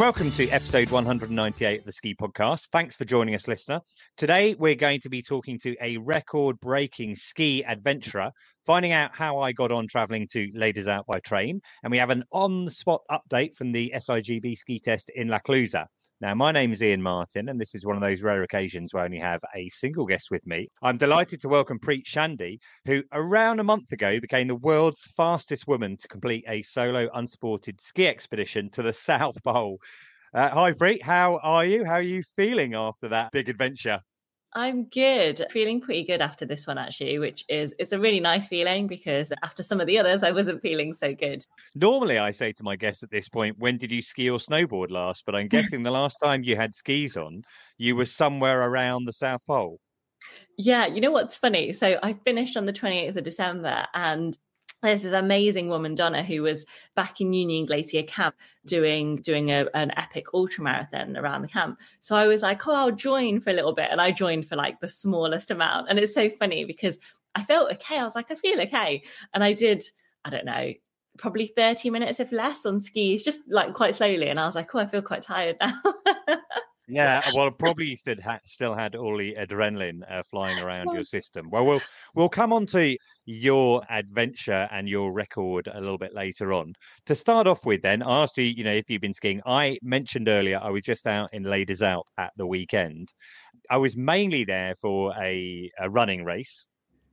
Welcome to episode 198 of the Ski Podcast. Thanks for joining us, listener. Today, we're going to be talking to a record breaking ski adventurer, finding out how I got on traveling to Les Deux Alpes by train. And we have an on the spot update from the SIGB ski test in La Clusaz. Now, my name is Iain Martin, and this is one of those rare occasions where I only have a single guest with me. I'm delighted to welcome Preet Chandi, who around a month ago became the world's fastest woman to complete a solo unsupported ski expedition to the South Pole. Uh, hi, Preet. How are you? How are you feeling after that big adventure? I'm good. Feeling pretty good after this one actually, which is it's a really nice feeling because after some of the others I wasn't feeling so good. Normally I say to my guests at this point, when did you ski or snowboard last? But I'm guessing the last time you had skis on, you were somewhere around the South Pole. Yeah, you know what's funny? So I finished on the 28th of December and there's this amazing woman Donna who was back in Union Glacier camp doing doing a, an epic ultra marathon around the camp. So I was like, oh, I'll join for a little bit, and I joined for like the smallest amount. And it's so funny because I felt okay. I was like, I feel okay, and I did. I don't know. Probably 30 minutes, if less, on skis, just like quite slowly. And I was like, oh, I feel quite tired now. Yeah, well, probably still had, still had all the adrenaline uh, flying around your system. Well, we'll we'll come on to your adventure and your record a little bit later on. To start off with, then, I asked you, you know, if you've been skiing. I mentioned earlier I was just out in Les Deux Alpes at the weekend. I was mainly there for a, a running race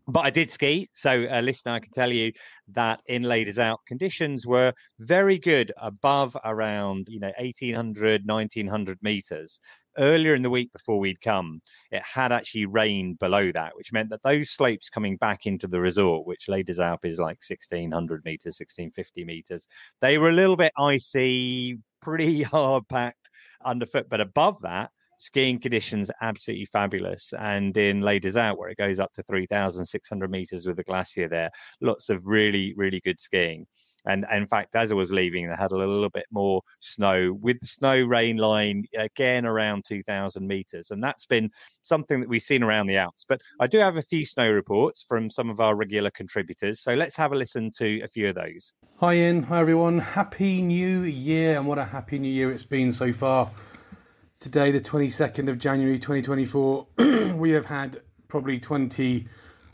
but I did ski. So, uh, listener, I can tell you that in Les Deux Alpes, conditions were very good above around, you know, 1800, 1900 meters. Earlier in the week before we'd come, it had actually rained below that, which meant that those slopes coming back into the resort, which Deux Alpes is like 1600 meters, 1650 meters, they were a little bit icy, pretty hard packed underfoot. But above that, skiing conditions absolutely fabulous. And in Les Deux Alpes, where it goes up to 3,600 meters with the glacier there, lots of really, really good skiing. And, in fact, as I was leaving, they had a little bit more snow with the snow rain line again around 2,000 meters. And that's been something that we've seen around the Alps. But I do have a few snow reports from some of our regular contributors. So let's have a listen to a few of those. Hi, Iain. Hi, everyone. Happy New Year. And what a happy New Year it's been so far. Today, the 22nd of January 2024, we have had probably 20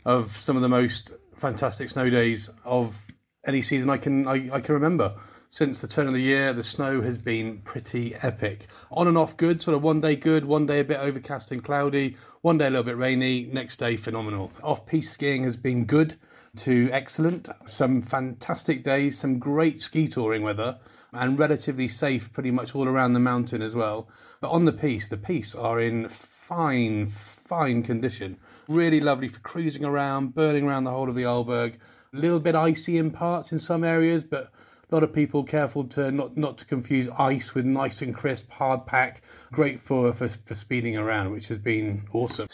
of some of the most fantastic snow days of any season I can I, I, can remember. Since the turn of the year, the snow has been pretty epic. On and off good, sort of one day good, one day a bit overcast and cloudy, one day a little bit rainy, next day phenomenal. Off piste skiing has been good to excellent. Some fantastic days, some great ski touring weather, and relatively safe pretty much all around the mountain as well. But on the piste, the piste are in fine, fine condition. Really lovely for cruising around, burning around the whole of the Arlberg. A little bit icy in parts in some areas, but a lot of people careful to not, not to confuse ice with nice and crisp, hard pack. Great for, for, for speeding around, which has been awesome.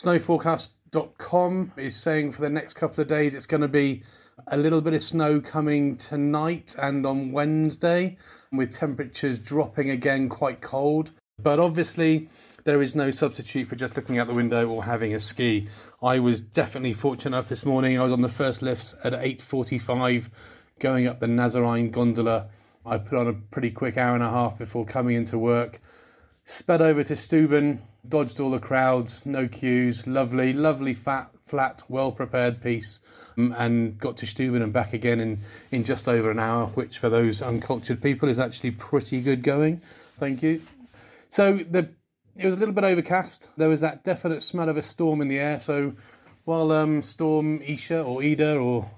Snowforecast.com is saying for the next couple of days it's going to be a little bit of snow coming tonight and on Wednesday, with temperatures dropping again quite cold. But obviously, there is no substitute for just looking out the window or having a ski. I was definitely fortunate enough this morning. I was on the first lifts at 8:45, going up the Nasserein gondola. I put on a pretty quick hour and a half before coming into work. Sped over to Stuben, dodged all the crowds, no queues, lovely, lovely, fat, flat, well prepared piste, um, and got to Stuben and back again in, in just over an hour, which for those uncultured people is actually pretty good going. Thank you. So the it was a little bit overcast. There was that definite smell of a storm in the air. So while um, Storm Isha or Ida or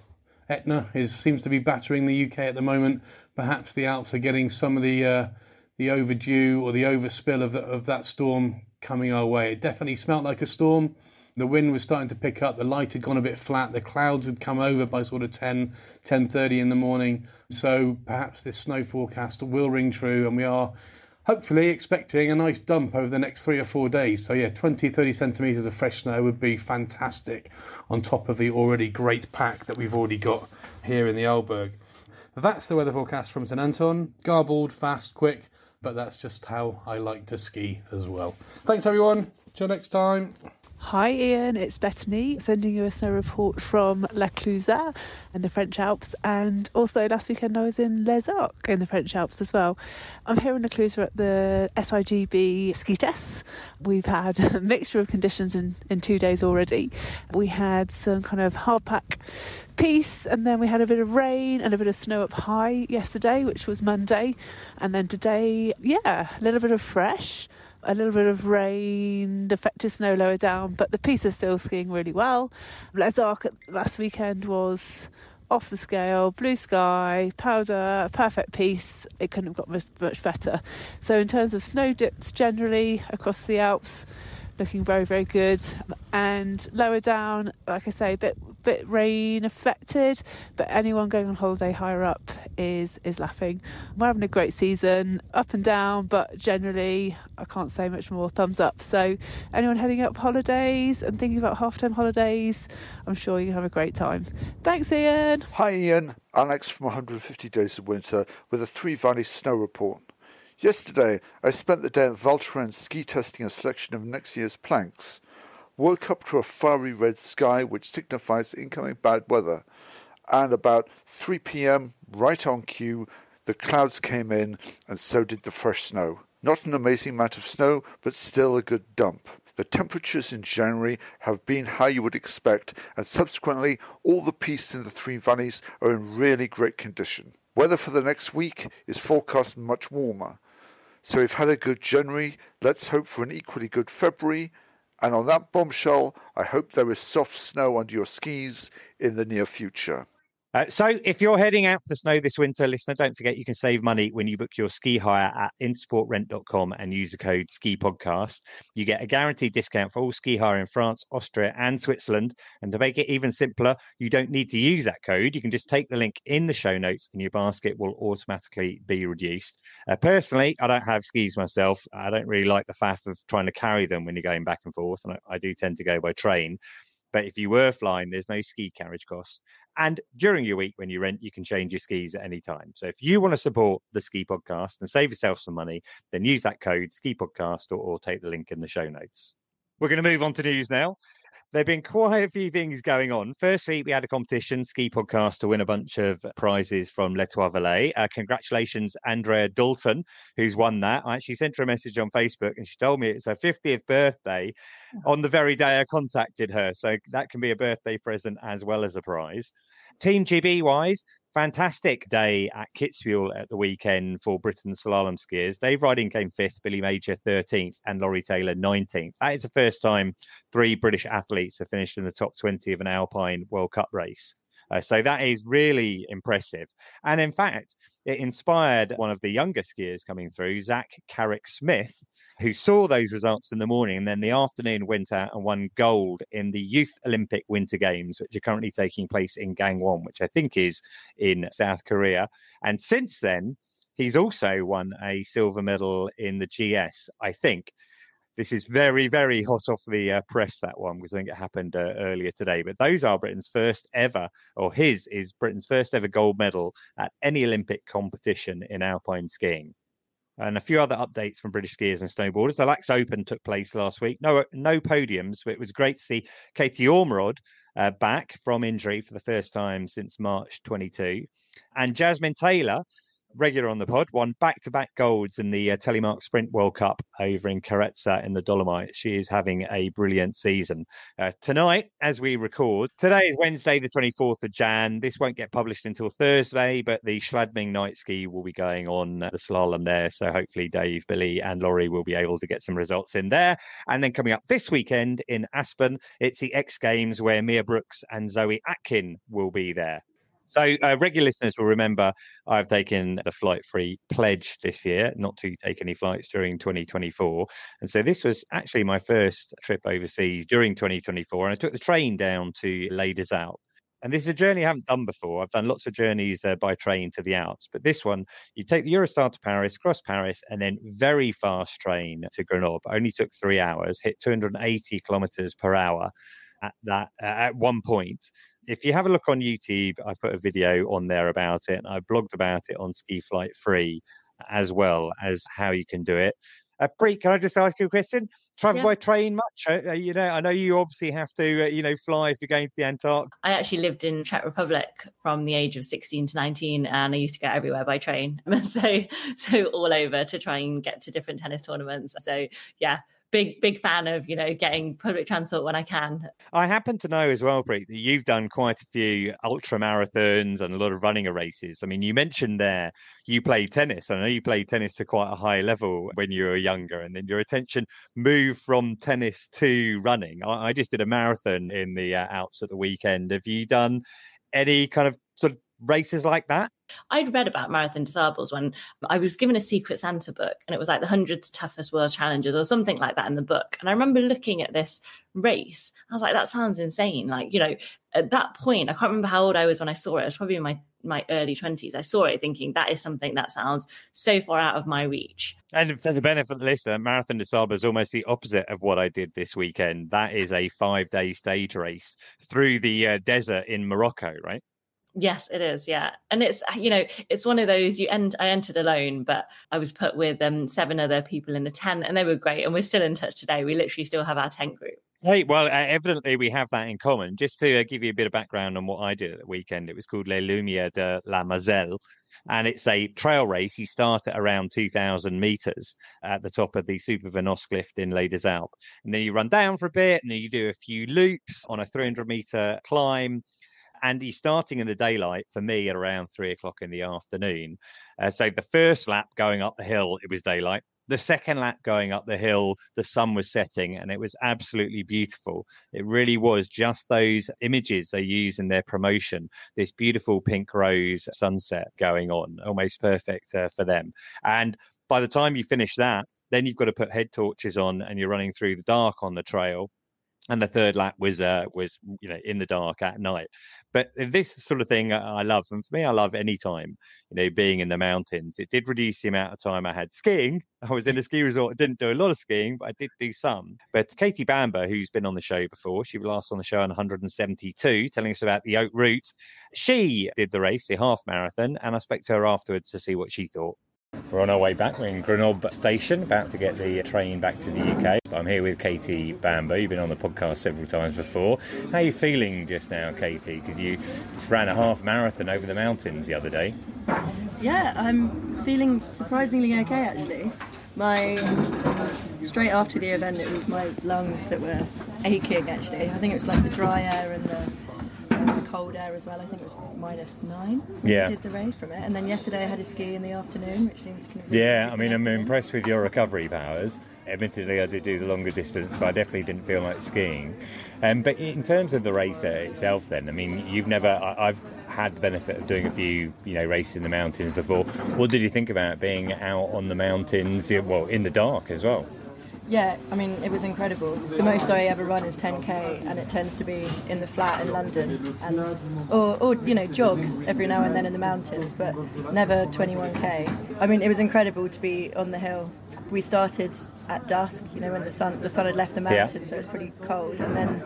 Etna is seems to be battering the UK at the moment, perhaps the Alps are getting some of the uh, the overdue or the overspill of the, of that storm coming our way. It definitely smelt like a storm. The wind was starting to pick up. The light had gone a bit flat. The clouds had come over by sort of 10, 10.30 in the morning. So perhaps this snow forecast will ring true and we are hopefully expecting a nice dump over the next three or four days. So, yeah, 20, 30 centimetres of fresh snow would be fantastic on top of the already great pack that we've already got here in the Arlberg. That's the weather forecast from St Anton. Garbled, fast, quick, but that's just how I like to ski as well. Thanks, everyone. Till next time. Hi Iain, it's Betony sending you a snow report from La Clusaz in the French Alps and also last weekend I was in Les Arcs in the French Alps as well. I'm here in La Clusaz at the SIGB ski tests. We've had a mixture of conditions in, in two days already. We had some kind of hard pack piste and then we had a bit of rain and a bit of snow up high yesterday which was Monday and then today yeah a little bit of fresh a little bit of rain affected snow lower down, but the piste is still skiing really well. Les Arcs last weekend was off the scale, blue sky, powder, perfect piste. It couldn't have got much, much better. So, in terms of snow dips generally across the Alps, looking very, very good. And lower down, like I say, a bit bit rain affected, but anyone going on holiday higher up is is laughing. We're having a great season, up and down, but generally I can't say much more. Thumbs up. So anyone heading up holidays and thinking about half term holidays, I'm sure you have a great time. Thanks, Iain. Hi, Iain. Alex from 150 Days of Winter with a Three Valley snow report. Yesterday, I spent the day at Val Thorens ski testing a selection of next year's planks. Woke up to a fiery red sky which signifies incoming bad weather. And about 3 pm, right on cue, the clouds came in and so did the fresh snow. Not an amazing amount of snow, but still a good dump. The temperatures in January have been how you would expect, and subsequently, all the pistes in the Three Valleys are in really great condition. Weather for the next week is forecast much warmer. So we've had a good January. Let's hope for an equally good February. And on that bombshell, I hope there is soft snow under your skis in the near future. Uh, so, if you're heading out for the snow this winter, listener, don't forget you can save money when you book your ski hire at intersportrent.com and use the code SKI PODCAST. You get a guaranteed discount for all ski hire in France, Austria, and Switzerland. And to make it even simpler, you don't need to use that code. You can just take the link in the show notes, and your basket will automatically be reduced. Uh, personally, I don't have skis myself. I don't really like the faff of trying to carry them when you're going back and forth, and I, I do tend to go by train. But if you were flying, there's no ski carriage costs. And during your week when you rent, you can change your skis at any time. So if you want to support the Ski Podcast and save yourself some money, then use that code Ski Podcast or, or take the link in the show notes. We're going to move on to news now. There have been quite a few things going on. Firstly, we had a competition, Ski Podcast, to win a bunch of prizes from Les Trois Vallées. Uh, congratulations, Andrea Dalton, who's won that. I actually sent her a message on Facebook and she told me it's her 50th birthday on the very day I contacted her. So that can be a birthday present as well as a prize. Team GB wise, fantastic day at Kitzbühel at the weekend for Britain's slalom skiers. Dave Ryding came fifth, Billy Major 13th, and Laurie Taylor 19th. That is the first time three British athletes have finished in the top 20 of an Alpine World Cup race. Uh, so that is really impressive. And in fact, it inspired one of the younger skiers coming through, Zak Carrick Smith, who saw those results in the morning and then the afternoon went out and won gold in the Youth Olympic Winter Games, which are currently taking place in Gangwon, which I think is in South Korea. And since then, he's also won a silver medal in the GS, I think. This is very, very hot off the uh, press, that one, because I think it happened uh, earlier today. But those are Britain's first ever, or his is Britain's first ever gold medal at any Olympic competition in alpine skiing and a few other updates from British skiers and snowboarders. The Laax Open took place last week. No, no podiums, but it was great to see Katie Ormerod uh, back from injury for the first time since March 22, and Jasmine Taylor regular on the pod, won back to back golds in the uh, Telemark Sprint World Cup over in Carezza in the Dolomites. She is having a brilliant season. Uh, tonight, as we record, today is Wednesday, the 24th of Jan. This won't get published until Thursday, but the Schladming night ski will be going on uh, the slalom there. So hopefully, Dave, Billy, and Laurie will be able to get some results in there. And then coming up this weekend in Aspen, it's the X Games where Mia Brooks and Zoe Atkin will be there. So, uh, regular listeners will remember I've taken the flight free pledge this year, not to take any flights during 2024. And so, this was actually my first trip overseas during 2024. And I took the train down to Les Out. And this is a journey I haven't done before. I've done lots of journeys uh, by train to the Alps, but this one, you take the Eurostar to Paris, cross Paris, and then very fast train to Grenoble. Only took three hours, hit 280 kilometers per hour at that uh, at one point if you have a look on YouTube, I've put a video on there about it. I blogged about it on Ski Flight Free as well as how you can do it. Uh, can I just ask you a question? Travel Yeah. by train much? Uh, uh, you know, I know you obviously have to, uh, you know, fly if you're going to the Antarctic. I actually lived in Czech Republic from the age of 16 to 19 and I used to go everywhere by train. so so all over to try and get to different tennis tournaments. So yeah, big big fan of, you know, getting public transport when I can. I happen to know as well, Preet, that you've done quite a few ultra marathons and a lot of running races. I mean, you mentioned there you played tennis. I know you played tennis to quite a high level when you were younger, and then your attention moved from tennis to running. I, I just did a marathon in the uh, Alps at the weekend. Have you done any kind of sort of races like that? I'd read about Marathon des Sables when I was given a Secret Santa book and it was like the 100 toughest world challenges or something like that in the book. And I remember looking at this race. I was like, that sounds insane. Like, you know, at that point, I can't remember how old I was when I saw it. I was probably in my, my early 20s. I saw it thinking that is something that sounds so far out of my reach. And for the benefit of the listener, Marathon des Sables is almost the opposite of what I did this weekend. That is a five day stage race through the uh, desert in Morocco, right? Yes, it is. Yeah, and it's you know it's one of those you end. I entered alone, but I was put with um seven other people in the tent, and they were great. And we're still in touch today. We literally still have our tent group. Hey, well, uh, evidently we have that in common. Just to uh, give you a bit of background on what I did at the weekend, it was called Les Lumières de la Muzelle. And it's a trail race. You start at around 2,000 meters at the top of the Super Venos cliff in Les Alpes. And then you run down for a bit, and then you do a few loops on a 300 meter climb. And you're starting in the daylight for me at around three o'clock in the afternoon. Uh, so the first lap going up the hill, it was daylight the second lap going up the hill, the sun was setting and it was absolutely beautiful. It really was just those images they use in their promotion, this beautiful pink rose sunset going on, almost perfect uh, for them. And by the time you finish that, then you've got to put head torches on and you're running through the dark on the trail and the third lap was uh, was you know in the dark at night. But this sort of thing i love and for me i love any time you know being in the mountains. It did reduce the amount of time i had skiing. I was in a ski resort didn't do a lot of skiing but i did do some. But katie bamber who's been on the show before she was last on the show on 172 telling us about the Haute Route. She did the race the half marathon and i spoke to her afterwards to see what she thought we're on our way back. We're in Grenoble station, about to get the train back to the UK. I'm here with Katie Bamber. You've been on the podcast several times before. How are you feeling just now, Katie? Because you just ran a half marathon over the mountains the other day. Yeah, I'm feeling surprisingly okay actually. My straight after the event, it was my lungs that were aching. Actually, I think it was like the dry air and the, and the cold air as well. I think it was minus nine. Yeah. Did the race from it, and then yesterday I had a ski in the afternoon, which seems to. Kind of Yeah, I mean, I'm impressed with your recovery powers. Admittedly, I did do the longer distance, but I definitely didn't feel like skiing. Um, but in terms of the race itself, then, I mean, you've never, I, I've had the benefit of doing a few, you know, races in the mountains before. What did you think about being out on the mountains, well, in the dark as well? Yeah, I mean, it was incredible. The most I ever run is 10k, and it tends to be in the flat in London, and or, or you know jogs every now and then in the mountains, but never 21k. I mean, it was incredible to be on the hill. We started at dusk, you know, when the sun the sun had left the Yeah. mountain, so it was pretty cold, and then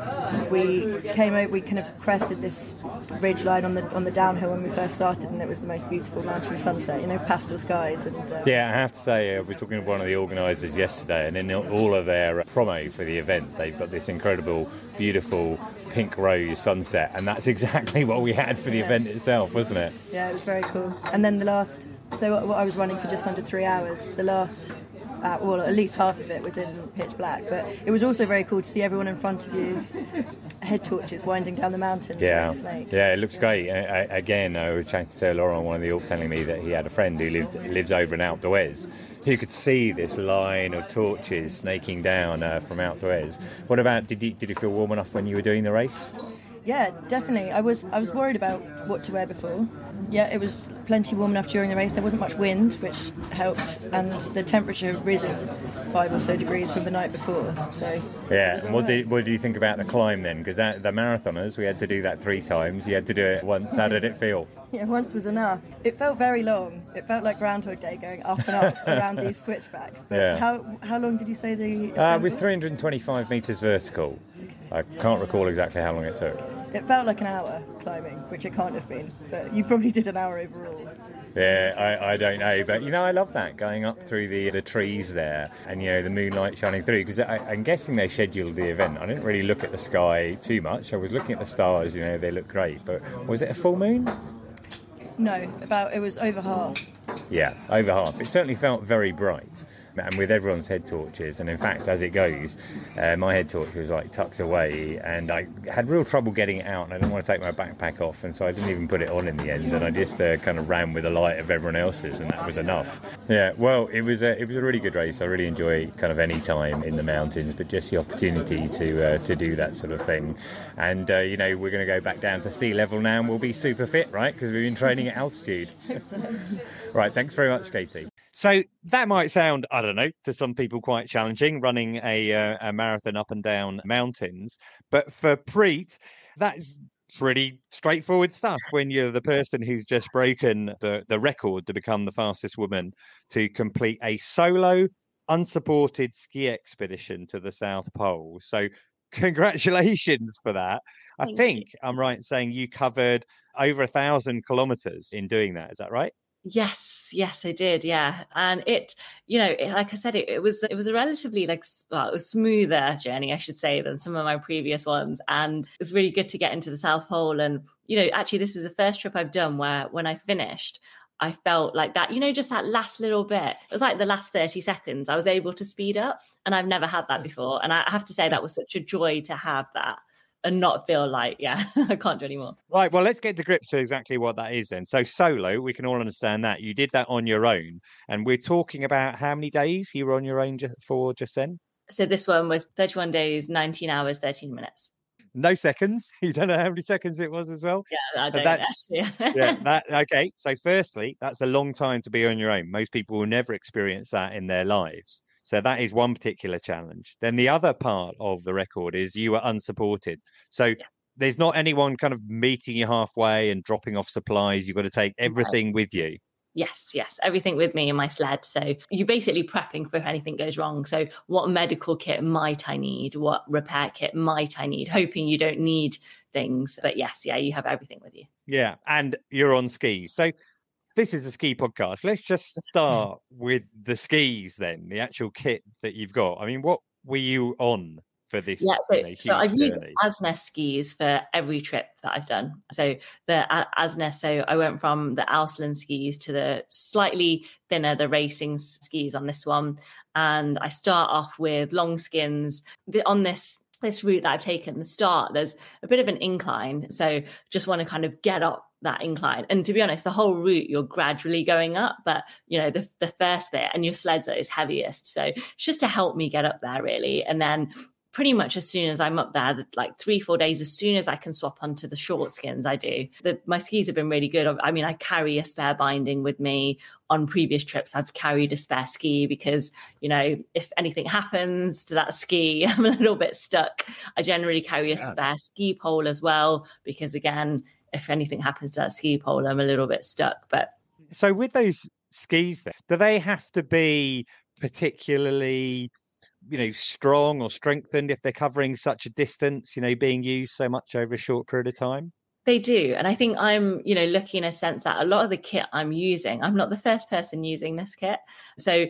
we came over. We kind of crested this ridge line on the on the downhill when we first started, and it was the most beautiful mountain sunset. You know, pastel skies and. Uh, Yeah, I have to say, uh, we were talking to one of the organisers yesterday, and in all of their uh, promo for the event, they've got this incredible, beautiful pink rose sunset, and that's exactly what we had for the event itself, wasn't it? Yeah, it was very cool. And then the last, so I was running for just under three hours. The last, uh, well, at least half of it was in pitch black. But it was also very cool to see everyone in front of you's head torches winding down the mountains. Yeah, like- yeah, it looks great. I, I, again, I was chatting to Laurent, one of the orcs, telling me that he had a friend who lived lives over in d'Huez, who could see this line of torches snaking down uh, from d'Huez. What about? Did you did you feel warm enough when you were doing the race? Yeah, definitely. I was I was worried about what to wear before. Yeah, it was plenty warm enough during the race. There wasn't much wind, which helped, and the temperature had risen five or so degrees from the night before. So Yeah. And what alright. did what do you think about the climb then? Because the marathoners, we had to do that three times. You had to do it once. How did it feel? Yeah, once was enough. It felt very long. It felt like Groundhog Day going up and up around these switchbacks. But Yeah. how how long did you say the? Uh, with was? 325 meters vertical. I can't recall exactly how long it took. It felt like an hour climbing, which it can't have been, but you probably did an hour overall. Yeah, I, I don't know, but you know, I love that going up through the the trees there, and you know the moonlight shining through. Because I'm guessing they scheduled the event. I didn't really look at the sky too much. I was looking at the stars. You know, they look great. But was it a full moon? No, about it was over half. Yeah, over half. It certainly felt very bright and with everyone's head torches. And in fact, as it goes, uh, my head torch was like tucked away, and I had real trouble getting it out. And I didn't want to take my backpack off, and so I didn't even put it on in the end. And I just uh, kind of ran with the light of everyone else's, and that was enough. Yeah, well, it was a, it was a really good race. I really enjoy kind of any time in the mountains, but just the opportunity to uh, to do that sort of thing. And uh, you know, we're going to go back down to sea level now, and we'll be super fit, right? Because we've been training at altitude. Right, thanks very much, Katie. So that might sound, I don't know, to some people quite challenging running a, uh, a marathon up and down mountains. But for Preet, that's pretty straightforward stuff when you're the person who's just broken the, the record to become the fastest woman to complete a solo unsupported ski expedition to the South Pole. So congratulations for that. I think you. I'm right in saying you covered over a thousand kilometers in doing that. Is that right? Yes, yes, I did. Yeah, and it, you know, it, like I said, it, it, was it was a relatively like well, it was smoother journey, I should say, than some of my previous ones, and it was really good to get into the South Pole. And you know, actually, this is the first trip I've done where when I finished, I felt like that, you know, just that last little bit. It was like the last 30 seconds I was able to speed up. And I've never had that before. And I have to say, that was such a joy to have that and not feel like, yeah, I can't do anymore. Right. Well, let's get to grips to exactly what that is then. So, solo, we can all understand that. You did that on your own. And we're talking about how many days you were on your own for just then? So, this one was 31 days, 19 hours, 13 minutes. No seconds. You don't know how many seconds it was as well. Yeah, I don't. That's, yeah. yeah. That okay. So, firstly, that's a long time to be on your own. Most people will never experience that in their lives. So that is one particular challenge. Then the other part of the record is you are unsupported. So yeah. there's not anyone kind of meeting you halfway and dropping off supplies. You've got to take everything with you. Yes, yes, everything with me in my sled. So you're basically prepping for if anything goes wrong. So what medical kit might I need? What repair kit might I need? Hoping you don't need things. But yes, yeah, you have everything with you. Yeah, and you're on skis. So this is a ski podcast. Let's just start with the skis then, the actual kit that you've got. I mean, what were you on for this? Yeah, so, so I've used Asnes skis for every trip that I've done. So the uh, Asnes, so I went from the Auslan skis to the slightly thinner, the racing skis on this one. And I start off with long skins. On this this route that I've taken, the start, there's a bit of an incline. So just want to kind of get up that incline. And to be honest, the whole route you're gradually going up, but you know, the, the first bit and your sleds is heaviest. So it's just to help me get up there really. And then pretty much as soon as I'm up there, like three, four days, as soon as I can swap onto the short skins, I do. The, my skis have been really good. I mean, I carry a spare binding with me. On previous trips, I've carried a spare ski because, you know, if anything happens to that ski, I'm a little bit stuck. I generally carry a yeah. spare ski pole as well because, again, if anything happens to that ski pole, I'm a little bit stuck. But so with those skis, then, do they have to be particularly you know strong or strengthened if they're covering such a distance you know being used so much over a short period of time they do and i think i'm you know lucky in a sense that a lot of the kit i'm using i'm not the first person using this kit so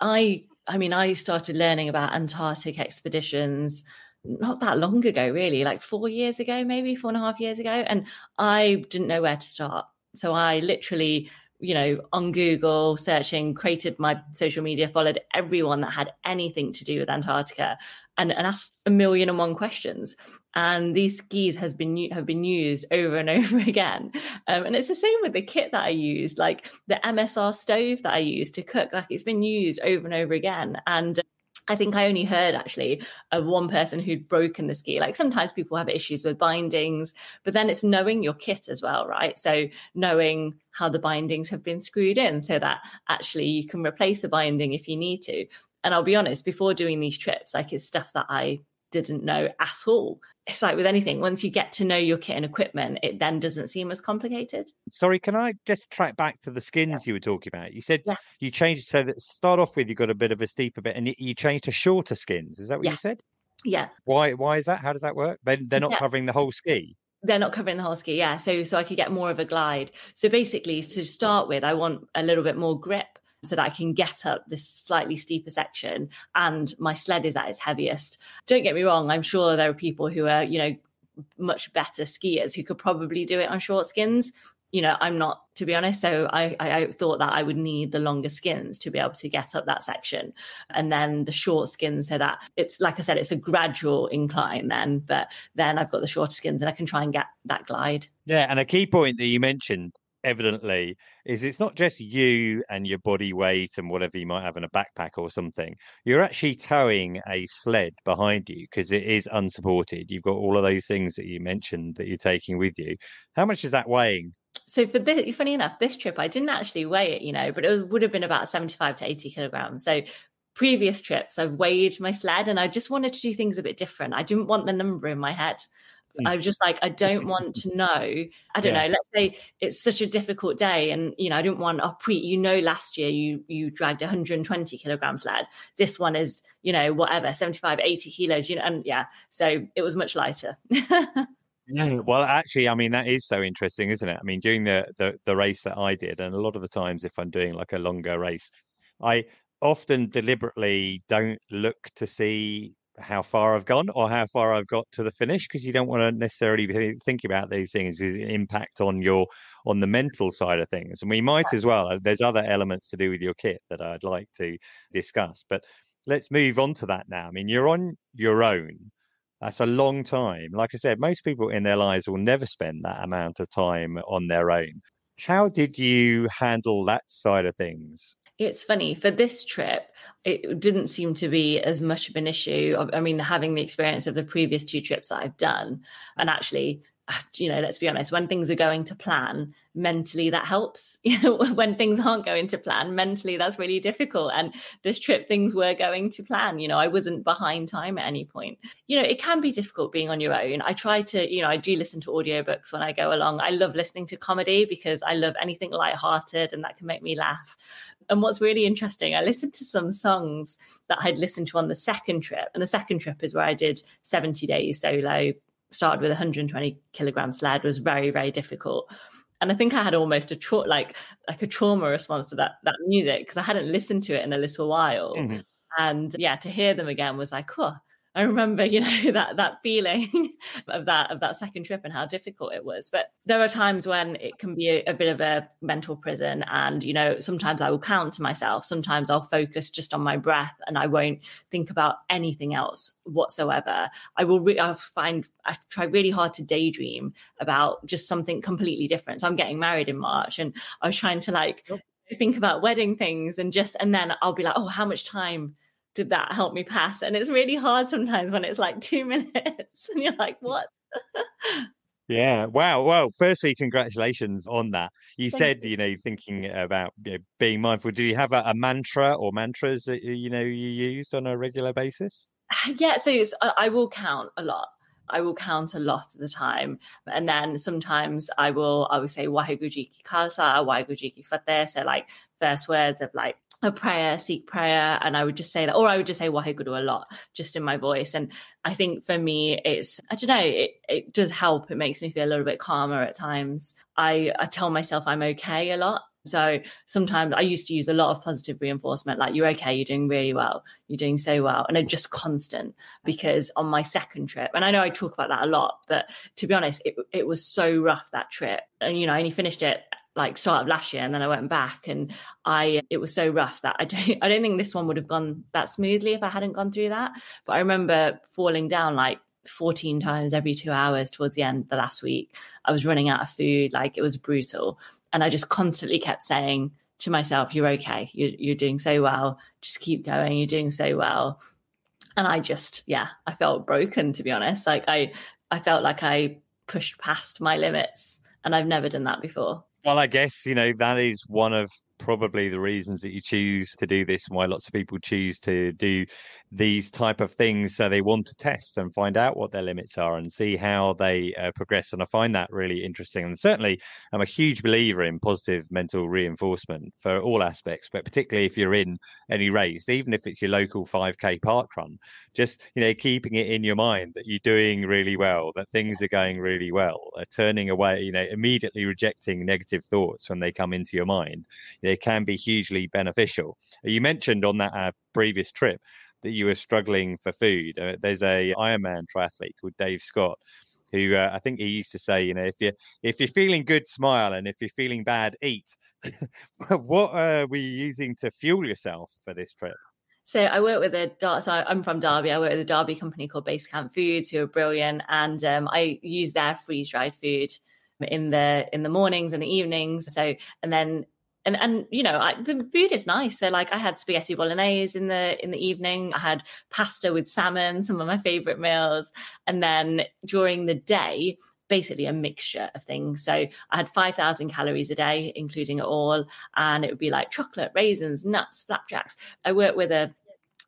i i mean i started learning about antarctic expeditions not that long ago really like four years ago maybe four and a half years ago and i didn't know where to start so i literally you know, on Google, searching, created my social media, followed everyone that had anything to do with Antarctica, and, and asked a million and one questions. And these skis has been have been used over and over again. Um, and it's the same with the kit that I used, like the MSR stove that I used to cook. Like it's been used over and over again. And I think I only heard actually of one person who'd broken the ski. Like sometimes people have issues with bindings, but then it's knowing your kit as well, right? So knowing how the bindings have been screwed in so that actually you can replace a binding if you need to. And I'll be honest, before doing these trips, like it's stuff that I didn't know at all. It's like with anything, once you get to know your kit and equipment, it then doesn't seem as complicated. Sorry, can I just track back to the skins yeah. you were talking about? You said yeah. you changed so that start off with you got a bit of a steeper bit and you changed to shorter skins. Is that what you said? Yeah. Why why is that? How does that work? Then they're not yeah. covering the whole ski. They're not covering the whole ski, yeah. So so I could get more of a glide. So basically, to start with, I want a little bit more grip so that I can get up this slightly steeper section and my sled is at its heaviest. Don't get me wrong, I'm sure there are people who are, you know, much better skiers who could probably do it on short skins you know, I'm not, to be honest. So I, I, thought that I would need the longer skins to be able to get up that section. And then the short skins, so that it's, like I said, it's a gradual incline then, but then I've got the shorter skins and I can try and get that glide. Yeah. And a key point that you mentioned evidently is it's not just you and your body weight and whatever you might have in a backpack or something you're actually towing a sled behind you because it is unsupported you've got all of those things that you mentioned that you're taking with you how much is that weighing so for this, funny enough, this trip I didn't actually weigh it, you know, but it would have been about 75 to 80 kilograms. So previous trips I've weighed my sled and I just wanted to do things a bit different. I didn't want the number in my head. I was just like, I don't want to know. I don't yeah. know. Let's say it's such a difficult day, and you know, I didn't want. Oh, pre, you know, last year you you dragged 120 kilogram sled. This one is, you know, whatever, 75, 80 kilos. You know, and yeah, so it was much lighter. Yeah, well, actually, I mean that is so interesting, isn't it? I mean, during the, the the race that I did, and a lot of the times, if I'm doing like a longer race, I often deliberately don't look to see how far I've gone or how far I've got to the finish because you don't want to necessarily be thinking about these things impact on your on the mental side of things. And we might as well. Uh, there's other elements to do with your kit that I'd like to discuss, but let's move on to that now. I mean, you're on your own that's a long time. Like I said, most people in their lives will never spend that amount of time on their own. How did you handle that side of things? It's funny for this trip, it didn't seem to be as much of an issue. I mean, having the experience of the previous two trips that I've done, and actually you know, let's be honest, when things are going to plan, mentally that helps. You know, when things aren't going to plan, mentally that's really difficult. And this trip, things were going to plan. You know, I wasn't behind time at any point. You know, it can be difficult being on your own. I try to, you know, I do listen to audiobooks when I go along. I love listening to comedy because I love anything light-hearted and that can make me laugh. And what's really interesting, I listened to some songs that I'd listened to on the second trip. And the second trip is where I did 70 days solo started with 120 kilogram sled was very very difficult and i think i had almost a tra- like like a trauma response to that that music because i hadn't listened to it in a little while mm-hmm. and yeah to hear them again was like oh I remember, you know, that that feeling of that of that second trip and how difficult it was. But there are times when it can be a, a, bit of a mental prison, and you know, sometimes I will count to myself. Sometimes I'll focus just on my breath, and I won't think about anything else whatsoever. I will. Re- I find I try really hard to daydream about just something completely different. So I'm getting married in March, and I was trying to like. think about wedding things and just and then I'll be like, oh, how much time did that help me pass? And it's really hard sometimes when it's like two minutes and you're like, what? yeah. Wow. Well, firstly, congratulations on that. You Thank said, you. you. know, thinking about you know, being mindful. Do you have a, a, mantra or mantras that, you know, you used on a regular basis? Yeah. So uh, I will count a lot. I will count a lot of the time. And then sometimes I will I will say Waheguru Ji Ki Khalsa, Waheguru Ji Ki Fateh. So like first words of like a prayer, Sikh prayer, and I would just say that, or I would just say Waheguru a lot, just in my voice. And I think for me, it's I don't know, it, it does help. It makes me feel a little bit calmer at times. I, I tell myself I'm okay a lot. So sometimes I used to use a lot of positive reinforcement, like you're okay, you're doing really well, you're doing so well, and it just constant. Because on my second trip, and I know I talk about that a lot, but to be honest, it it was so rough that trip, and you know I only finished it like start of last year and then I went back and I it was so rough that I don't I don't think this one would have gone that smoothly if I hadn't gone through that. But I remember falling down like 14 times every two hours towards the end the last week. I was running out of food, like it was brutal. And I just constantly kept saying to myself, You're okay, you're you're doing so well, just keep going, you're doing so well. And I just, yeah, I felt broken to be honest. Like I I felt like I pushed past my limits and I've never done that before. Well, I guess, you know, that is one of probably the reasons that you choose to do this, and why lots of people choose to do these type of things. So they want to test and find out what their limits are and see how they uh, progress. And I find that really interesting. And certainly, I'm a huge believer in positive mental reinforcement for all aspects, but particularly if you're in any race, even if it's your local 5K park run, just you know keeping it in your mind that you're doing really well, that things are going really well, uh, turning away, you know, immediately rejecting negative thoughts when they come into your mind, it can be hugely beneficial. You mentioned on that uh, previous trip that you were struggling for food. Uh, there's a Ironman triathlete called Dave Scott who uh, I think he used to say, you know, if you if you're feeling good, smile, and if you're feeling bad, eat. what uh, were you using to fuel yourself for this trip? So I work with a so I'm from Derby. I work with a Derby company called Basecamp Foods, who are brilliant, and um, I use their freeze dried food in the in the mornings and the evenings. So and then and and you know I, the food is nice. So like I had spaghetti bolognese in the in the evening. I had pasta with salmon, some of my favorite meals, and then during the day basically a mixture of things. So I had 5,000 calories a day, including it all. And it would be like chocolate, raisins, nuts, flapjacks. I work with a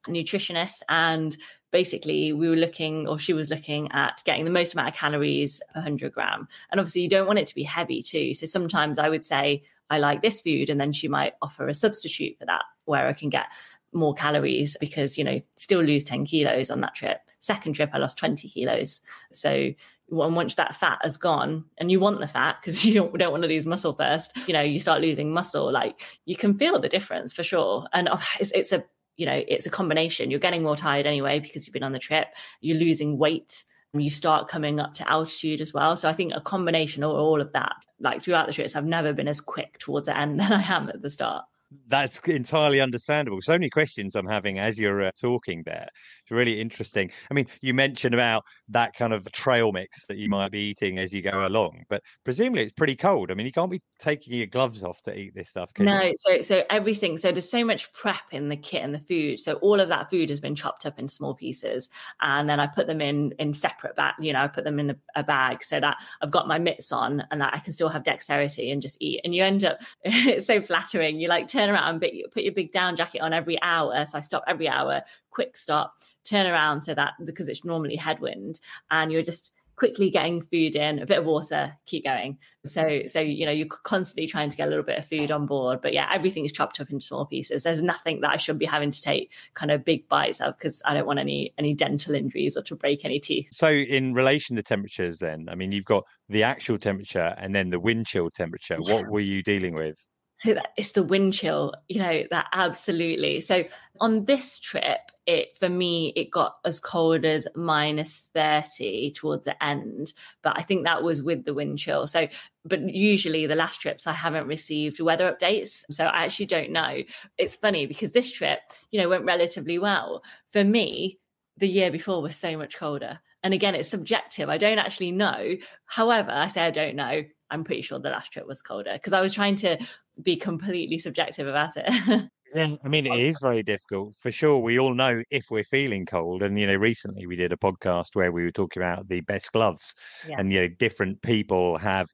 nutritionist and basically we were looking or she was looking at getting the most amount of calories per 100 gram and obviously you don't want it to be heavy too so sometimes i would say i like this food and then she might offer a substitute for that where i can get more calories because you know still lose 10 kilos on that trip. Second trip i lost 20 kilos. So once that fat has gone and you want the fat because you don't, don't want to lose muscle first you know you start losing muscle like you can feel the difference for sure. And oh, it's, it's a you know it's a combination. You're getting more tired anyway because you've been on the trip. You're losing weight you start coming up to altitude as well. So i think a combination of all of that like throughout the trips i've never been as quick towards the end than i am at the start that's entirely understandable. So many questions I'm having as you're uh, talking there. It's really interesting. I mean, you mentioned about that kind of trail mix that you might be eating as you go along, but presumably it's pretty cold. I mean, you can't be taking your gloves off to eat this stuff. no, you? so so everything. So there's so much prep in the kit and the food. So all of that food has been chopped up in small pieces, and then I put them in in separate bag. You know, I put them in a, a bag so that I've got my mitts on and that I can still have dexterity and just eat. And you end up it's so flattering. You like turn around, but you put your big down jacket on every hour. So I stop every hour, quick stop, turn around so that because it's normally headwind and you're just quickly getting food in, a bit of water, keep going. So, so you know, you're constantly trying to get a little bit of food on board. But yeah, everything's chopped up into small pieces. There's nothing that I should be having to take kind of big bites of because I don't want any any dental injuries or to break any teeth. So, in relation to temperatures, then, I mean, you've got the actual temperature and then the wind chill temperature. Yeah. What were you dealing with? It's the wind chill, you know, that absolutely. So on this trip, it for me, it got as cold as minus 30 towards the end. But I think that was with the wind chill. So, but usually the last trips I haven't received weather updates. So I actually don't know. It's funny because this trip, you know, went relatively well. For me, the year before was so much colder. And again, it's subjective. I don't actually know. However, I say I don't know. I'm pretty sure the last trip was colder because I was trying to be completely subjective about it. yeah, I mean, it is very difficult for sure. We all know if we're feeling cold, and you know, recently we did a podcast where we were talking about the best gloves, yeah. and you know, different people have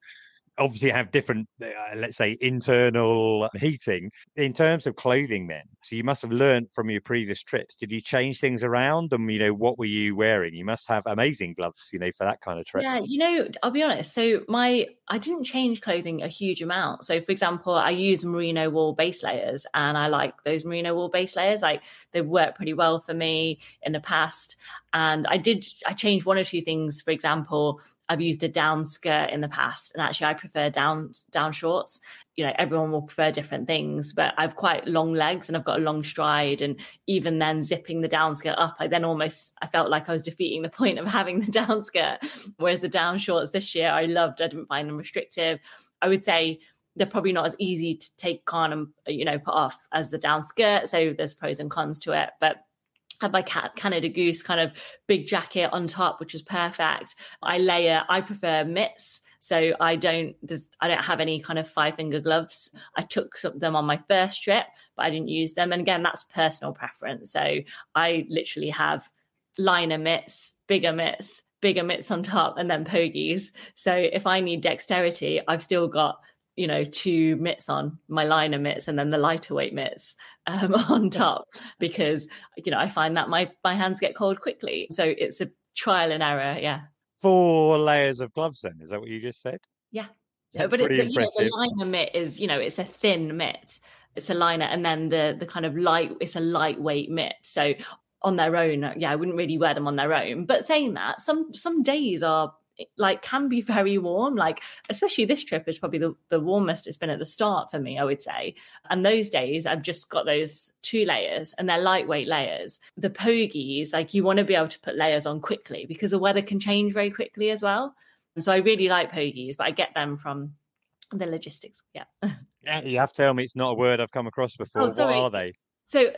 obviously have different, uh, let's say, internal heating. In terms of clothing, then, so you must have learned from your previous trips. Did you change things around? And you know, what were you wearing? You must have amazing gloves, you know, for that kind of trip. Yeah, you know, I'll be honest. So my, I didn't change clothing a huge amount. So, for example, I use merino wool base layers, and I like those merino wool base layers. Like they've worked pretty well for me in the past. And I did, I changed one or two things. For example, I've used a down skirt in the past, and actually I prefer down down shorts. You know, everyone will prefer different things, but I've quite long legs and I've got a long stride, and even then zipping the down skirt up, I then almost I felt like I was defeating the point of having the down skirt. Whereas the down shorts this year, I loved. I didn't find them restrictive. I would say they're probably not as easy to take on and um, you know put off as the down skirt. So there's pros and cons to it, but my Canada Goose kind of big jacket on top, which was perfect. I layer, I prefer mitts. So I don't, I don't have any kind of five finger gloves. I took some of them on my first trip, but I didn't use them. And again, that's personal preference. So I literally have liner mitts, bigger mitts, bigger mitts on top, and then pogies. So if I need dexterity, I've still got you know, two mitts on, my liner mitts, and then the lighter weight mitts um, on top because you know I find that my my hands get cold quickly. So it's a trial and error. Yeah. Four layers of gloves. Then is that what you just said? Yeah. Yeah, but, it, but you know, the liner mitt is, you know, it's a thin mitt. It's a liner, and then the the kind of light, it's a lightweight mitt. So on their own, yeah, I wouldn't really wear them on their own. But saying that, some some days are like can be very warm like especially this trip is probably the, the warmest it's been at the start for me i would say. And those days i've just got those two layers and they're lightweight layers. The pogies like you want to be able to put layers on quickly because the weather can change very quickly as well. So i really like pogies but i get them from the logistics yeah. Yeah you have to tell me it's not a word i've come across before. Oh, what are they? So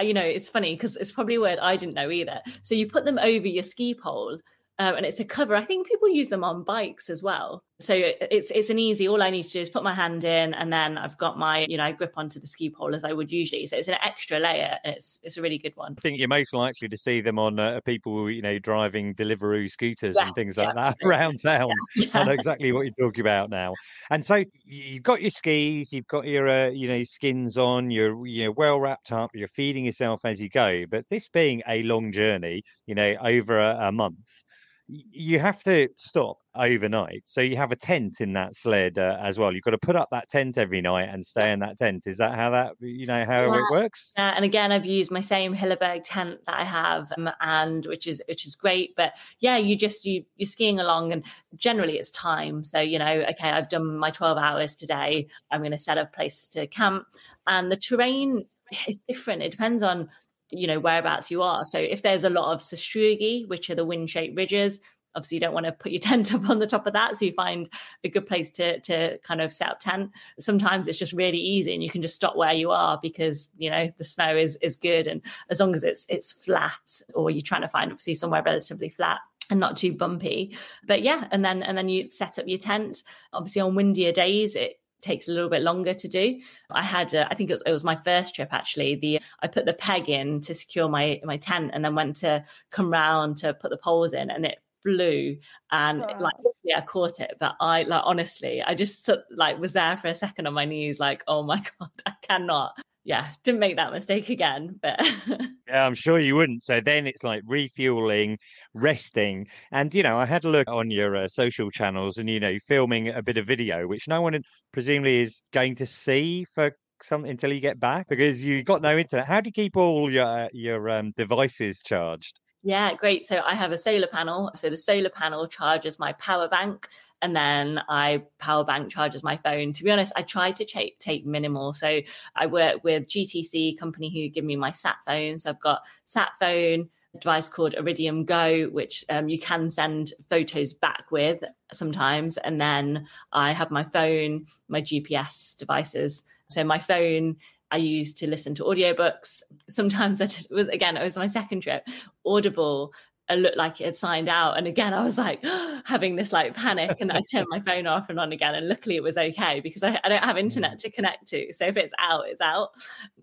you know it's funny because it's probably a word i didn't know either. So you put them over your ski pole um, and it's a cover. I think people use them on bikes as well. So it's it's an easy. All I need to do is put my hand in, and then I've got my you know I grip onto the ski pole as I would usually. So it's an extra layer, and it's it's a really good one. I think you're most likely to see them on uh, people you know driving Deliveroo scooters yeah, and things yeah, like that around town. I know exactly what you're talking about now. And so you've got your skis, you've got your uh, you know skins on, you're you know well wrapped up, you're feeding yourself as you go. But this being a long journey, you know over a, a month you have to stop overnight. So you have a tent in that sled uh, as well. You've got to put up that tent every night and stay in that tent. Is that how that you know how yeah. it works? Yeah, and again, I've used my same Hilleberg tent that I have, um, and which is which is great. But yeah, you just you you're skiing along, and generally it's time. So you know, okay, I've done my twelve hours today. I'm going to set a place to camp, and the terrain is different. It depends on you know whereabouts you are. So if there's a lot of sastrugi, which are the wind-shaped ridges, obviously you don't want to put your tent up on the top of that so you find a good place to to kind of set up tent. Sometimes it's just really easy and you can just stop where you are because you know the snow is is good and as long as it's it's flat or you're trying to find obviously somewhere relatively flat and not too bumpy. But yeah and then and then you set up your tent. Obviously on windier days it takes a little bit longer to do. I had, uh, I think it was, it was my first trip actually. The I put the peg in to secure my my tent, and then went to come round to put the poles in, and it flew and wow. like yeah, I caught it. But I like honestly, I just like was there for a second on my knees, like oh my god, I cannot yeah, didn't make that mistake again. But yeah, I'm sure you wouldn't. So then it's like refueling, resting, and you know, I had a look on your uh, social channels, and you know, filming a bit of video, which no one presumably is going to see for some until you get back because you got no internet. How do you keep all your your um, devices charged? Yeah, great. So I have a solar panel. So the solar panel charges my power bank and then I power bank charges my phone. To be honest, I try to take, minimal. So I work with GTC company who give me my sat phone. So I've got sat phone, device called Iridium Go, which um, you can send photos back with sometimes. And then I have my phone, my GPS devices. So my phone I used to listen to audiobooks. Sometimes that was again, it was my second trip. Audible it looked like it had signed out. And again, I was like having this like panic and I turned my phone off and on again. And luckily it was okay because I, I don't have internet mm. to connect to. So if it's out, it's out.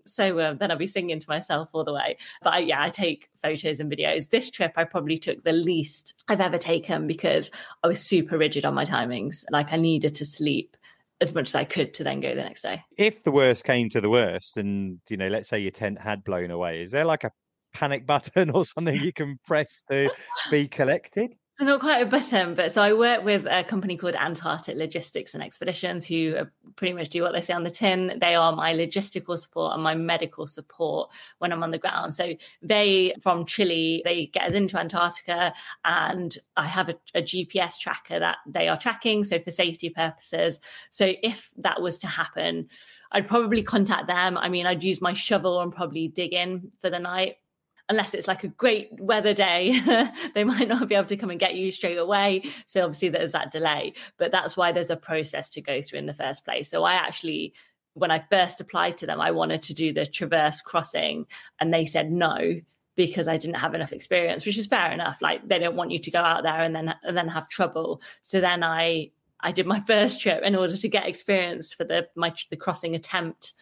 So uh, then I'll be singing to myself all the way. But I, yeah, I take photos and videos. This trip I probably took the least I've ever taken because I was super rigid on my timings. Like I needed to sleep as much as I could to then go the next day. If the worst came to the worst, and you know, let's say your tent had blown away, is there like a panic button or something you can press to be collected? So not quite a button, but so I work with a company called Antarctic Logistics and Expeditions, who pretty much do what they say on the tin. They are my logistical support and my medical support when I'm on the ground. So they, from Chile, they get us into Antarctica, and I have a, a GPS tracker that they are tracking. So for safety purposes, so if that was to happen, I'd probably contact them. I mean, I'd use my shovel and probably dig in for the night unless it's like a great weather day, they might not be able to come and get you straight away. So obviously there's that delay, but that's why there's a process to go through in the first place. So I actually when I first applied to them, I wanted to do the traverse crossing, and they said no because I didn't have enough experience, which is fair enough. Like they don't want you to go out there and then and then have trouble. So then I I did my first trip in order to get experience for the my the crossing attempt,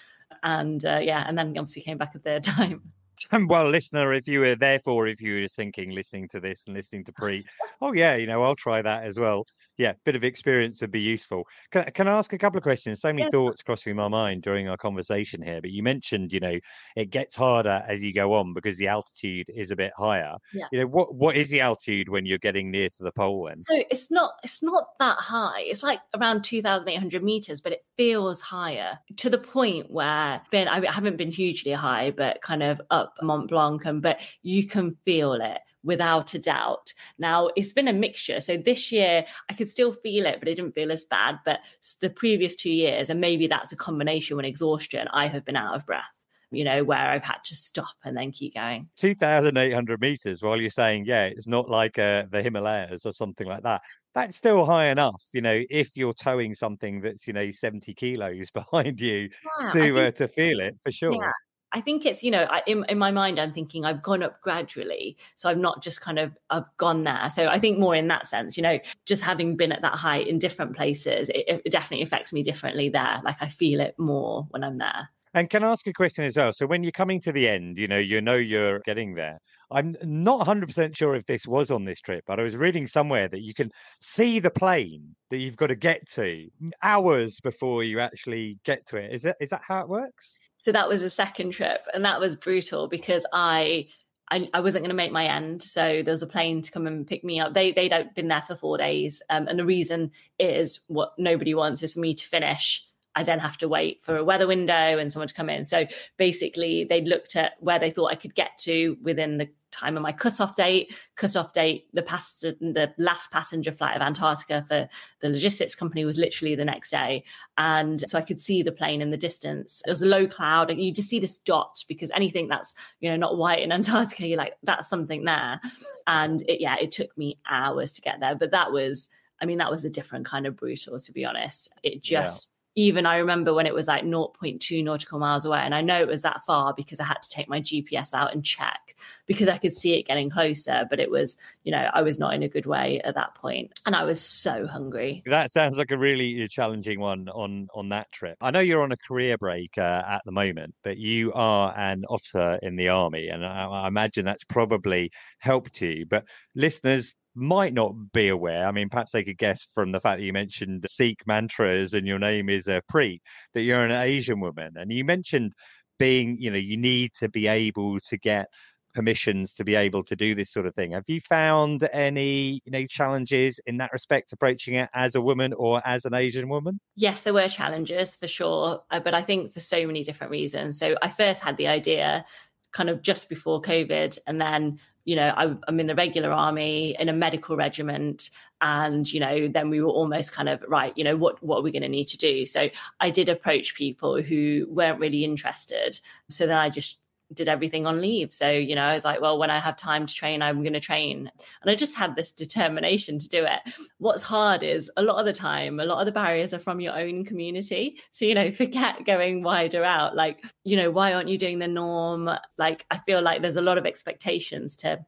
and uh, yeah, and then obviously came back a third time. well, listener, if you were therefore, if you were thinking, listening to this and listening to Preet, oh yeah, you know, I'll try that as well. Yeah, bit of experience would be useful. Can, can I ask a couple of questions? So many Yeah. thoughts crossing my mind during our conversation here. But you mentioned, you know, it gets harder as you go on because the altitude is a bit higher. Yeah. You know, what what is the altitude when you're getting near to the pole? Then So it's not it's not that high. It's like around two thousand eight hundred meters, but it feels higher to the point where been I haven't been hugely high, but kind of up Mont Blanc, and but you can feel it without a doubt. Now it's been a mixture. So this year I could still feel it, but it didn't feel as bad. But the previous two years, and maybe that's a combination with exhaustion, I have been out of breath. You know, where I've had to stop and then keep going. two thousand eight hundred meters. While you're saying, yeah, it's not like uh, the Himalayas or something like that. That's still high enough, you know, if you're towing something that's you know seventy kilos behind you Yeah, to think- uh, to feel it for sure. Yeah. I think it's you know I, in in my mind I'm thinking I've gone up gradually, so I'm not just kind of I've gone there. So I think more in that sense, you know, just having been at that height in different places, it, it definitely affects me differently there. Like I feel it more when I'm there. And can I ask a question as well? So when you're coming to the end, you know, you know you're getting there. I'm not 100% sure if this was on this trip, but I was reading somewhere that you can see the plane that you've got to get to hours before you actually get to it. Is that is that how it works? So that was a second trip, and that was brutal because I. I, I wasn't going to make my end, so there was a plane to come and pick me up. They they'd been there for four days, um, and the reason is what nobody wants is for me to finish. I then have to wait for a weather window and someone to come in. So basically, they looked at where they thought I could get to within the time of my cutoff date. Cutoff date, the past the last passenger flight of Antarctica for the logistics company was literally the next day, and so I could see the plane in the distance. It was a low cloud, and you just see this dot because anything that's you know not white in Antarctica, you're like that's something there. And it, yeah, it took me hours to get there, but that was, I mean, that was a different kind of brutal, to be honest. It Yeah. Even I remember when it was like 0.2 nautical miles away, and I know it was that far because I had to take my GPS out and check because I could see it getting closer. But it was, you know, I was not in a good way at that point, and I was so hungry. That sounds like a really challenging one on on that trip. I know you're on a career break uh, at the moment, but you are an officer in the army, and I, I imagine that's probably helped you. But listeners might not be aware. I mean, perhaps they could guess from the fact that you mentioned Sikh mantras and your name is uh, Preet that you're an Asian woman, and you mentioned being, you know, you need to be able to get permissions to be able to do this sort of thing. Have you found any, you know, challenges in that respect approaching it as a woman or as an Asian woman? Yes, there were challenges for sure, uh, but I think for so many different reasons. So I first had the idea kind of just before COVID, and then you know I, I'm in the regular army in a medical regiment, and you know then we were almost kind of right. You know what what are we going to need to do? So I did approach people who weren't really interested. So then I just did everything on leave. So, you know, I was like, well, when I have time to train, I'm going to train. And I just had this determination to do it. What's hard is a lot of the time, a lot of the barriers are from your own community. So, you know, forget going wider out. Like, you know, why aren't you doing the norm? Like, I feel like there's a lot of expectations to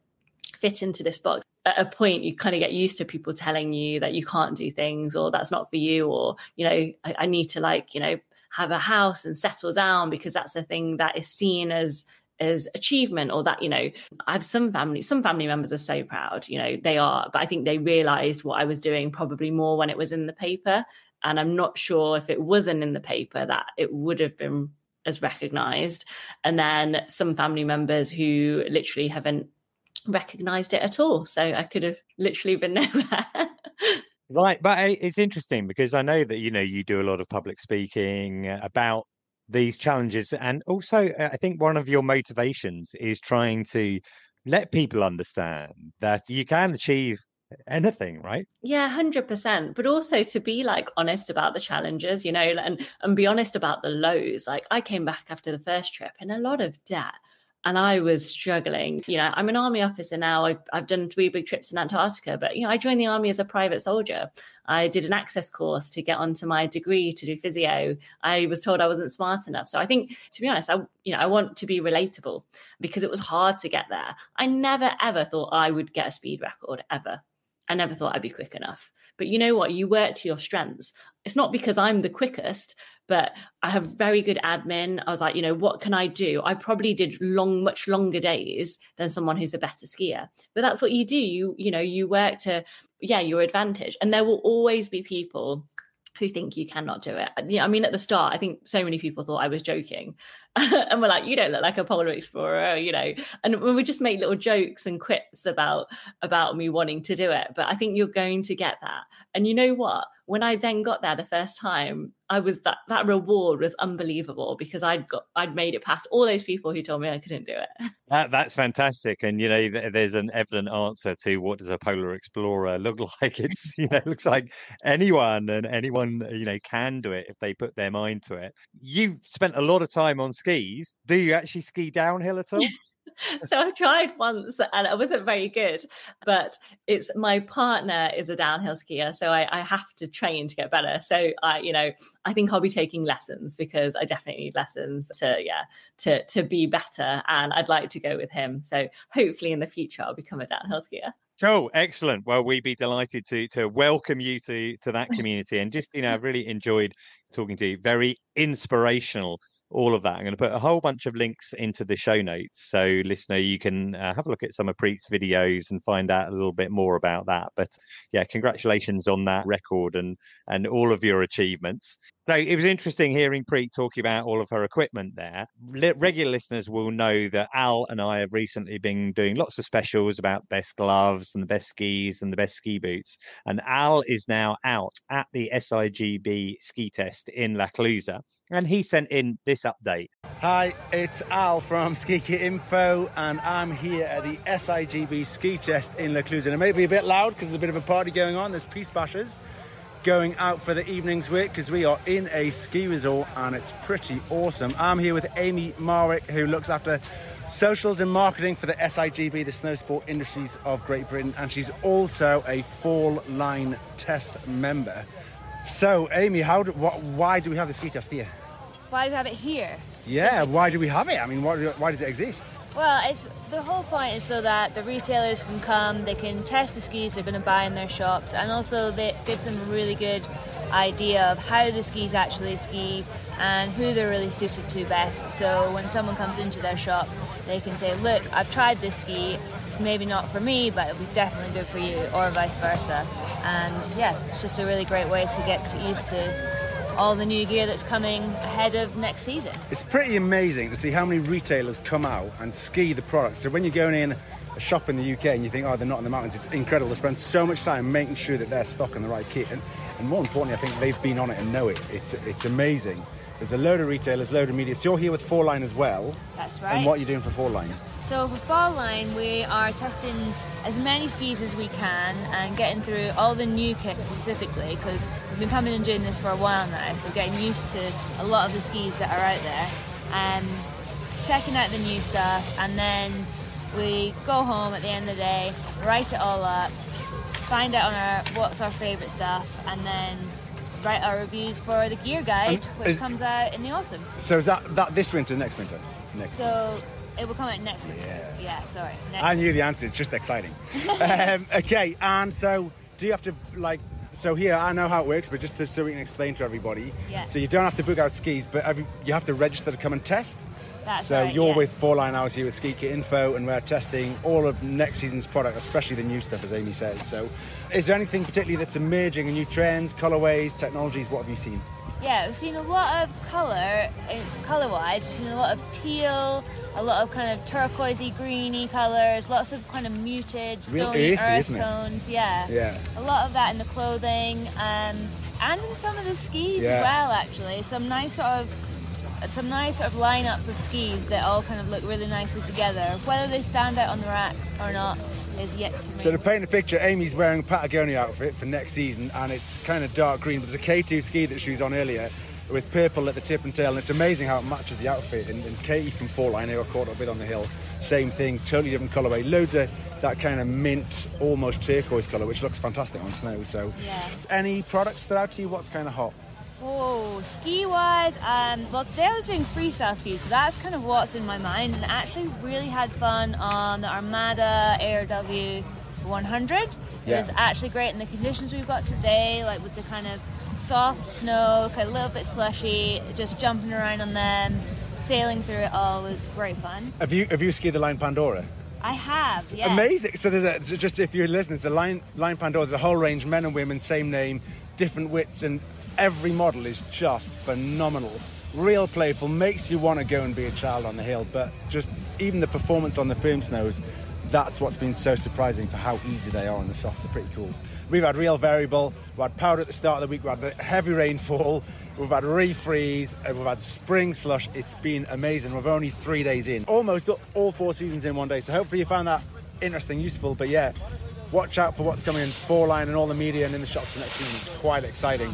fit into this box. At a point, you kind of get used to people telling you that you can't do things or that's not for you, or, you know, I, I need to like, you know, have a house and settle down because that's a thing that is seen as as achievement or that you know i have some family some family members are so proud you know they are but i think they realized what i was doing probably more when it was in the paper. And i'm not sure if it wasn't in the paper that it would have been as recognized. And then some family members who literally haven't recognized it at all. So i could have literally been nowhere Right, but it's interesting because I know that you know you do a lot of public speaking uh, about these challenges, and also uh, I think one of your motivations is trying to let people understand that you can achieve anything, right? Yeah, hundred percent. But also to be like honest about the challenges, you know, and and be honest about the lows. Like I came back after the first trip in a lot of debt, and I was struggling. You know, I'm an army officer now. I've I've done three big trips in Antarctica, but you know, I joined the army as a private soldier. I did an access course to get onto my degree to do physio. I was told I wasn't smart enough. So I think, to be honest, I you know I want to be relatable because it was hard to get there. I never ever thought I would get a speed record ever. I never thought I'd be quick enough. But you know what? You work to your strengths. It's not because I'm the quickest, but I have very good admin. I was like, you know, what can I do? I probably did long, much longer days than someone who's a better skier. But that's what you do. You, you know, you work to, yeah, your advantage. And there will always be people who think you cannot do it. Yeah, I mean, at the start, I think so many people thought I was joking, and we're like, "You don't look like a polar explorer," you know. And we just make little jokes and quips about about me wanting to do it. But I think you're going to get that. And you know what? When I then got there the first time, I was that that reward was unbelievable because I'd got I'd made it past all those people who told me I couldn't do it. That, that's fantastic, and you know, there's an evident answer to what does a polar explorer look like. It's you know, it looks like anyone and anyone you know can do it if they put their mind to it. You've spent a lot of time on skis. Do you actually ski downhill at all? so I've tried once and I wasn't very good, but it's my partner is a downhill skier, so I, I, have to train to get better. So I, you know, I think I'll be taking lessons because I definitely need lessons to, yeah, to to be better, and I'd like to go with him. So hopefully in the future I'll become a downhill skier. Cool, excellent. Well, we'd be delighted to to welcome you to to that community, and just you know, I've really enjoyed talking to you. Very inspirational all of that. I'm going to put a whole bunch of links into the show notes. So, listener, you can uh, have a look at some of Preet's videos and find out a little bit more about that. But yeah, congratulations on that record and and all of your achievements. So it was interesting hearing Preet talking about all of her equipment there. Le- regular listeners will know that Al and I have recently been doing lots of specials about best gloves and the best skis and the best ski boots. And Al is now out at the SIGB ski test in La Clusaz. And he sent in this update. Hi, it's Al from Ski Kit Info, and I'm here at the SIGB ski Chest in La Clusaz. It may be a bit loud because there's a bit of a party going on. There's piste bashers going out for the evening's work because we are in a ski resort and it's pretty awesome. I'm here with Amy Marwick, who looks after socials and marketing for the SIGB, the Snow Sport Industries of Great Britain, and she's also a Fall Line Test member. So, Amy, how do, why do we have the ski test here? Why do we have it here? Yeah, why do we have it? I mean, why, why does it exist? Well, it's the whole point is so that the retailers can come, they can test the skis they're going to buy in their shops, and also it gives them a really good idea of how the skis actually ski and who they're really suited to best. So when someone comes into their shop, they can say, "Look, I've tried this ski. It's maybe not for me, but it'll be definitely good for you," or vice versa. And yeah, it's just a really great way to get used to all the new gear that's coming ahead of next season. It's pretty amazing to see how many retailers come out and ski the product. So when you're going in a shop in the UK and you think, oh, they're not in the mountains, it's incredible. to spend so much time making sure that they're stocking the right kit. And, and more importantly, I think they've been on it and know it. It's, it's amazing. There's a load of retailers, load of media. So you're here with Fall Line as well. That's right. And what are you doing for Fall Line? So for Fall Line, we are testing as many skis as we can and getting through all the new kits specifically because we've been coming and doing this for a while now, so getting used to a lot of the skis that are out there and checking out the new stuff and then we go home at the end of the day, write it all up, find out on our what's our favourite stuff and then write our reviews for the gear guide which is, comes out in the autumn. So is that, that this winter, next winter? Next so winter. It will come out next week. Yeah, yeah sorry. Next I knew the answer. It's just exciting. um, okay, and so do you have to like? So here, I know how it works, but just to, so we can explain to everybody. Yeah. So you don't have to book out skis, but every, you have to register to come and test. That's so right, you're yeah. with Fall Line Hours here with Ski Kit Info, and we're testing all of next season's product, especially the new stuff, as Amy says. So, is there anything particularly that's emerging, new trends, colorways, technologies? What have you seen? Yeah, we've seen a lot of colour, colour-wise. We've seen a lot of teal, a lot of kind of turquoisey, greeny colours, lots of kind of muted, stony earthy, earth tones. Yeah, yeah. A lot of that in the clothing, um, and in some of the skis Yeah. as well. Actually, some nice sort of some nice sort of lineups of skis that all kind of look really nicely together. Whether they stand out on the rack or not is yet to be So to paint a picture, Amy's wearing a Patagonia outfit for next season, and it's kind of dark green. But there's a K2 ski that she was on earlier with purple at the tip and tail, and it's amazing how it matches the outfit. And, and Katie from Fall Line, who I caught up with on the hill, same thing, totally different colorway. Loads of that kind of mint, almost turquoise colour, which looks fantastic on snow. So, Yeah. any products stood out to you? What's kind of hot? Oh, ski wise, um, well, today I was doing freestyle ski, so that's kind of what's in my mind. And I actually, really had fun on the Armada ARW 100. It Yeah. was actually great in the conditions we've got today, like with the kind of soft snow, kind of a little bit slushy, just jumping around on them, sailing through it all was great fun. Have you have you skied the line Pandora? I have, yeah. Amazing. So there's a, just if you're listening, the line line Pandora. There's a whole range, men and women, same name, different widths, and every model is just phenomenal. Real playful, makes you want to go and be a child on the hill. But just even the performance on the firm snows, that's what's been so surprising for how easy they are on the soft. They're pretty cool. We've had real variable. We had powder at the start of the week. We had the heavy rainfall. We've had refreeze. and We've had spring slush. It's been amazing. We're only three days in, almost all four seasons in one day. So hopefully you found that interesting, useful. But yeah, watch out for what's coming in Fall Line and all the media and in the shots for next season. It's quite exciting.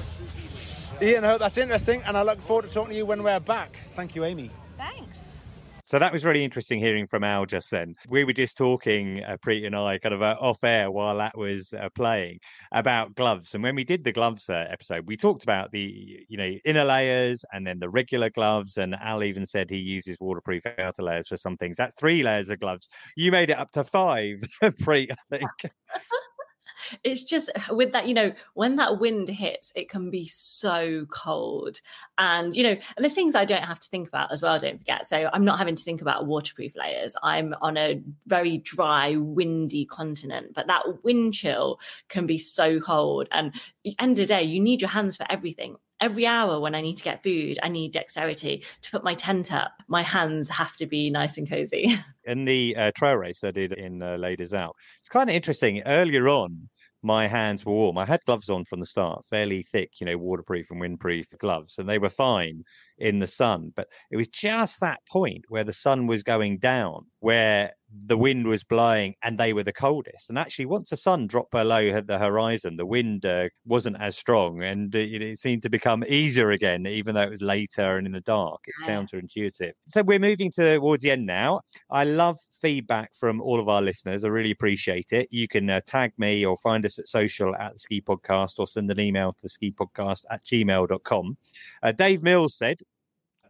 Iain, I hope that's interesting, and I look forward to talking to you when we're back. Thank you, Amy. Thanks. So that was really interesting hearing from Al just then. We were just talking, uh, Preet and I, kind of uh, off air while that was uh, playing about gloves. And when we did the gloves uh, episode, we talked about the, you know, inner layers and then the regular gloves. And Al even said he uses waterproof outer layers for some things. That's three layers of gloves. You made it up to five, Preet, I think. it's just with that you know when that wind hits it can be so cold and you know and there's things i don't have to think about as well don't forget so i'm not having to think about waterproof layers i'm on a very dry windy continent but that wind chill can be so cold and end of day you need your hands for everything every hour when I need to get food, I need dexterity to put my tent up. My hands have to be nice and cozy. In the uh, trail race I did in uh, Les Deux Alpes, it's kind of interesting. Earlier on, my hands were warm. I had gloves on from the start, fairly thick, you know, waterproof and windproof gloves, and they were fine in the sun. But it was just that point where the sun was going down, where the wind was blowing and they were the coldest. And actually, once the sun dropped below the horizon, the wind uh, wasn't as strong and it, it, seemed to become easier again, even though it was later and in the dark. It's yeah. counterintuitive. So we're moving towards the end now. I love feedback from all of our listeners. I really appreciate it. You can uh, tag me or find us at social at ski podcast or send an email to the ski podcast at gmail.com. Uh, Dave Mills said,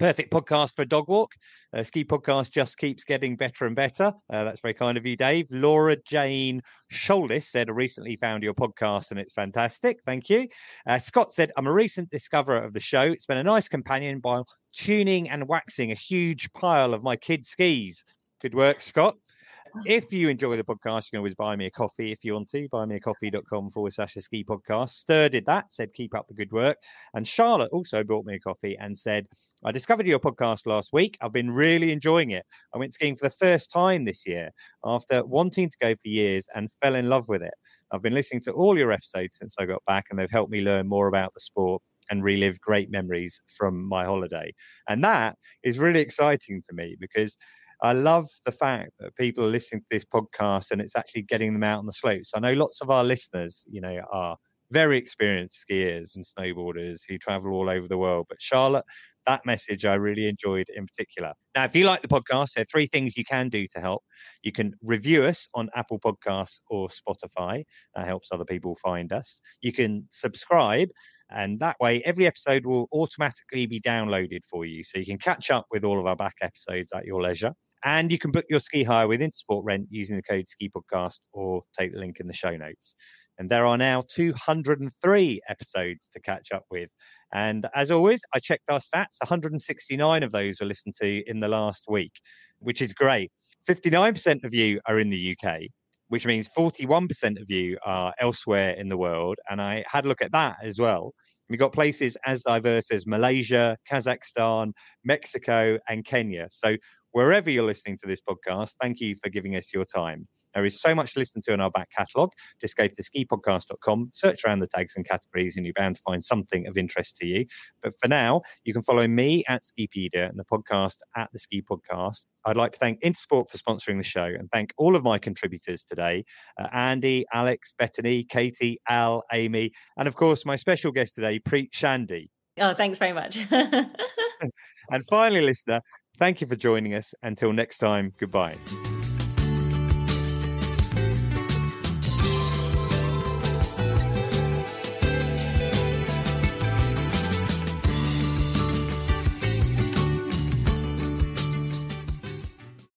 Perfect podcast for a dog walk. Uh, ski podcast just keeps getting better and better. Uh, that's very kind of you, Dave. Laura Jane Sholdis said, I recently found your podcast and it's fantastic. Thank you. Uh, Scott said, I'm a recent discoverer of the show. It's been a nice companion while tuning and waxing a huge pile of my kids' skis. Good work, Scott if you enjoy the podcast, you can always buy me a coffee if you want to. Buymeacoffee.com forward slash the ski podcast. Stir did that, said keep up the good work. And Charlotte also bought me a coffee and said, I discovered your podcast last week. I've been really enjoying it. I went skiing for the first time this year after wanting to go for years and fell in love with it. I've been listening to all your episodes since I got back, and they've helped me learn more about the sport and relive great memories from my holiday. And that is really exciting to me because I love the fact that people are listening to this podcast and it's actually getting them out on the slopes. I know lots of our listeners, you know, are very experienced skiers and snowboarders who travel all over the world. But Charlotte, that message I really enjoyed in particular. Now, if you like the podcast, there are three things you can do to help. You can review us on Apple Podcasts or Spotify. That helps other people find us. You can subscribe, and that way, every episode will automatically be downloaded for you. So you can catch up with all of our back episodes at your leisure. And you can book your ski hire with Intersport Rent using the code Ski Podcast or take the link in the show notes. And there are now 203 episodes to catch up with. And as always, I checked our stats. 169 of those were listened to in the last week, which is great. 59% of you are in the UK, which means 41% of you are elsewhere in the world. And I had a look at that as well. We've got places as diverse as Malaysia, Kazakhstan, Mexico, and Kenya. So wherever you're listening to this podcast, thank you for giving us your time. There is so much to listen to in our back catalogue. Just go to skipodcast.com, search around the tags and categories, and you're bound to find something of interest to you. But for now, you can follow me at Skipedia and the podcast at the Ski Podcast. I'd like to thank Intersport for sponsoring the show and thank all of my contributors today uh, Andy, Alex, Betony, Katie, Al, Amy, and of course, my special guest today, Preet Chandi. Oh, thanks very much. and finally, listener, Thank you for joining us. Until next time, goodbye.